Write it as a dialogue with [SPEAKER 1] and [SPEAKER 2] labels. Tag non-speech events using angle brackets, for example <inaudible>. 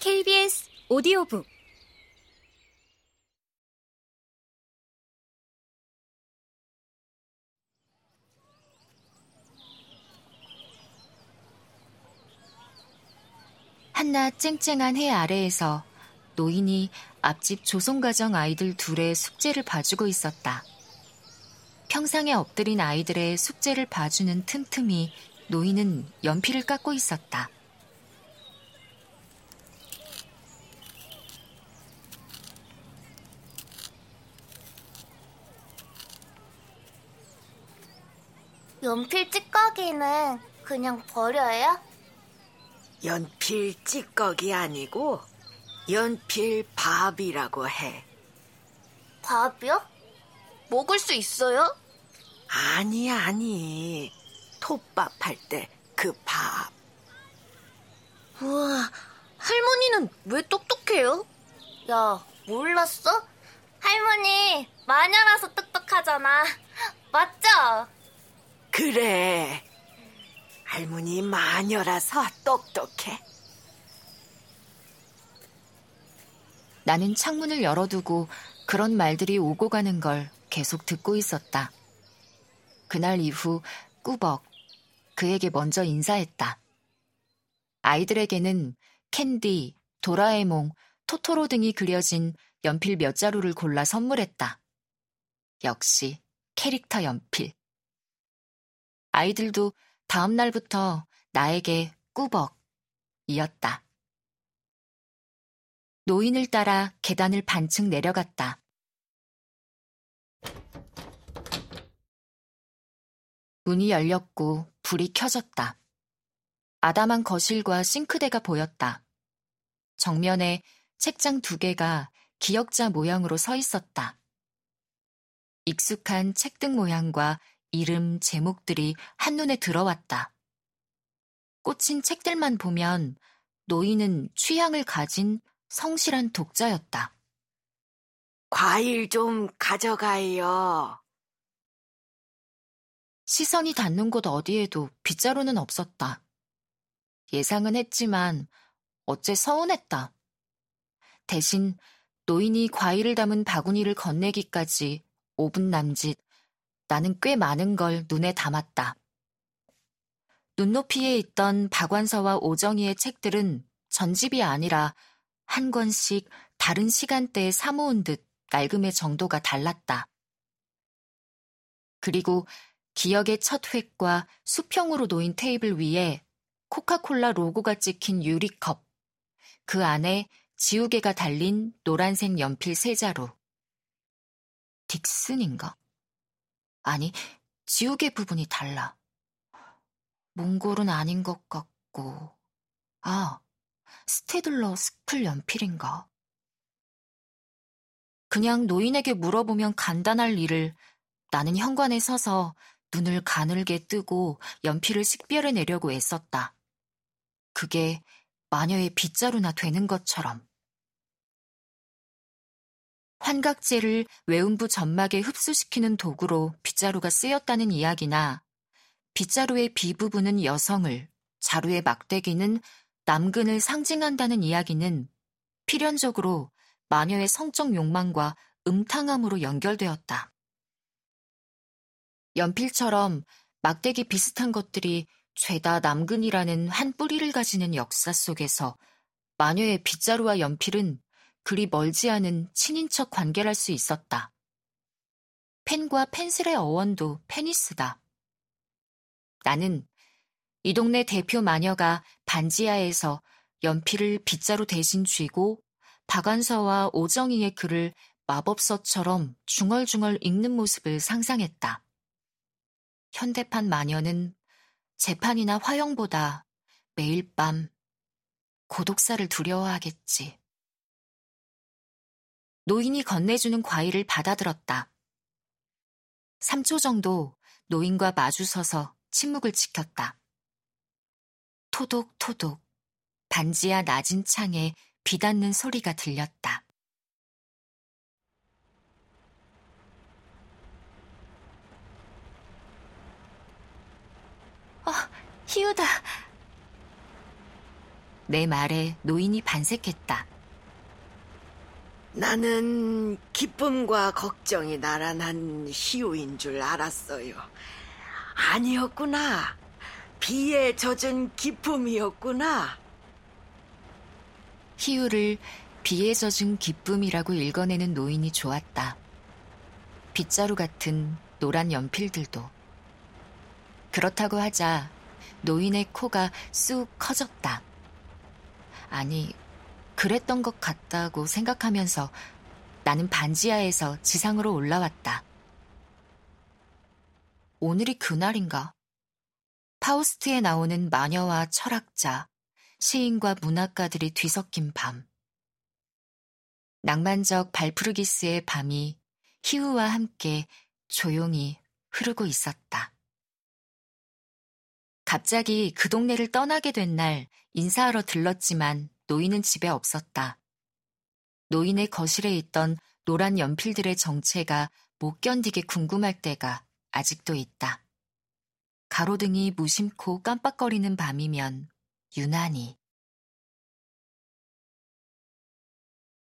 [SPEAKER 1] KBS 오디오북 한낮 쨍쨍한 해 아래에서 노인이 앞집 조송가정 아이들 둘의 숙제를 봐주고 있었다. 평상에 엎드린 아이들의 숙제를 봐주는 틈틈이 노인은 연필을 깎고 있었다.
[SPEAKER 2] 연필 찌꺼기는 그냥 버려요?
[SPEAKER 3] 연필 찌꺼기 아니고 연필 밥이라고 해.
[SPEAKER 2] 밥이요? 먹을 수 있어요?
[SPEAKER 3] 아니, 아니. 톱밥 할 때 그 밥.
[SPEAKER 2] 우와, 할머니는 왜 똑똑해요? 야, 몰랐어? 할머니, 마녀라서 똑똑하잖아. <laughs> 맞죠?
[SPEAKER 3] 그래. 할머니 마녀라서 똑똑해.
[SPEAKER 1] 나는 창문을 열어두고 그런 말들이 오고 가는 걸 계속 듣고 있었다. 그날 이후 꾸벅 그에게 먼저 인사했다. 아이들에게는 캔디, 도라에몽, 토토로 등이 그려진 연필 몇 자루를 골라 선물했다. 역시 캐릭터 연필. 아이들도 다음 날부터 나에게 꾸벅이었다. 노인을 따라 계단을 반층 내려갔다. 문이 열렸고 불이 켜졌다. 아담한 거실과 싱크대가 보였다. 정면에 책장 두 개가 기역자 모양으로 서 있었다. 익숙한 책등 모양과 이름, 제목들이 한눈에 들어왔다. 꽂힌 책들만 보면 노인은 취향을 가진 성실한 독자였다.
[SPEAKER 3] 과일 좀 가져가요.
[SPEAKER 1] 시선이 닿는 곳 어디에도 빗자루는 없었다. 예상은 했지만 어째 서운했다. 대신 노인이 과일을 담은 바구니를 건네기까지 5분 남짓 나는 꽤 많은 걸 눈에 담았다. 눈높이에 있던 박완서와 오정희의 책들은 전집이 아니라 한 권씩 다른 시간대에 사모은 듯 낡음의 정도가 달랐다. 그리고 기억의 첫 획과 수평으로 놓인 테이블 위에 코카콜라 로고가 찍힌 유리컵, 그 안에 지우개가 달린 노란색 연필 세 자루. 딕슨인가? 아니, 지우개 부분이 달라. 몽골은 아닌 것 같고, 아, Staedtler school 연필인가? 그냥 노인에게 물어보면 간단할 일을 나는 현관에 서서 눈을 가늘게 뜨고 연필을 식별해 내려고 애썼다. 그게 마녀의 빗자루나 되는 것처럼. 환각제를 외음부 점막에 흡수시키는 도구로 빗자루가 쓰였다는 이야기나 빗자루의 B 부분은 여성을, 자루의 막대기는 남근을 상징한다는 이야기는 필연적으로 마녀의 성적 욕망과 음탕함으로 연결되었다. 연필처럼 막대기 비슷한 것들이 죄다 남근이라는 한 뿌리를 가지는 역사 속에서 마녀의 빗자루와 연필은 그리 멀지 않은 친인척 관계랄 수 있었다. 펜과 펜슬의 어원도 페니스다. 나는 이 동네 대표 마녀가 반지하에서 연필을 빗자루 대신 쥐고 박완서와 오정희의 글을 마법서처럼 중얼중얼 읽는 모습을 상상했다. 현대판 마녀는 재판이나 화형보다 매일 밤 고독사를 두려워하겠지. 노인이 건네주는 과일을 받아들었다. 3초 정도 노인과 마주서서 침묵을 지켰다. 토독토독 반지하 낮은 창에 비 닿는 소리가 들렸다. 어, 희우다. 내 말에 노인이 반색했다.
[SPEAKER 3] 나는 기쁨과 걱정이 나란한 희우인 줄 알았어요. 아니었구나. 비에 젖은 기쁨이었구나.
[SPEAKER 1] 희우를 비에 젖은 기쁨이라고 읽어내는 노인이 좋았다. 빗자루 같은 노란 연필들도. 그렇다고 하자 노인의 코가 쑥 커졌다. 아니, 그랬던 것 같다고 생각하면서 나는 반지하에서 지상으로 올라왔다. 오늘이 그날인가? 파우스트에 나오는 마녀와 철학자, 시인과 문학가들이 뒤섞인 밤. 낭만적 발푸르기스의 밤이 희우와 함께 조용히 흐르고 있었다. 갑자기 그 동네를 떠나게 된 날 인사하러 들렀지만 노인은 집에 없었다. 노인의 거실에 있던 노란 연필들의 정체가 못 견디게 궁금할 때가 아직도 있다. 가로등이 무심코 깜빡거리는 밤이면 유난히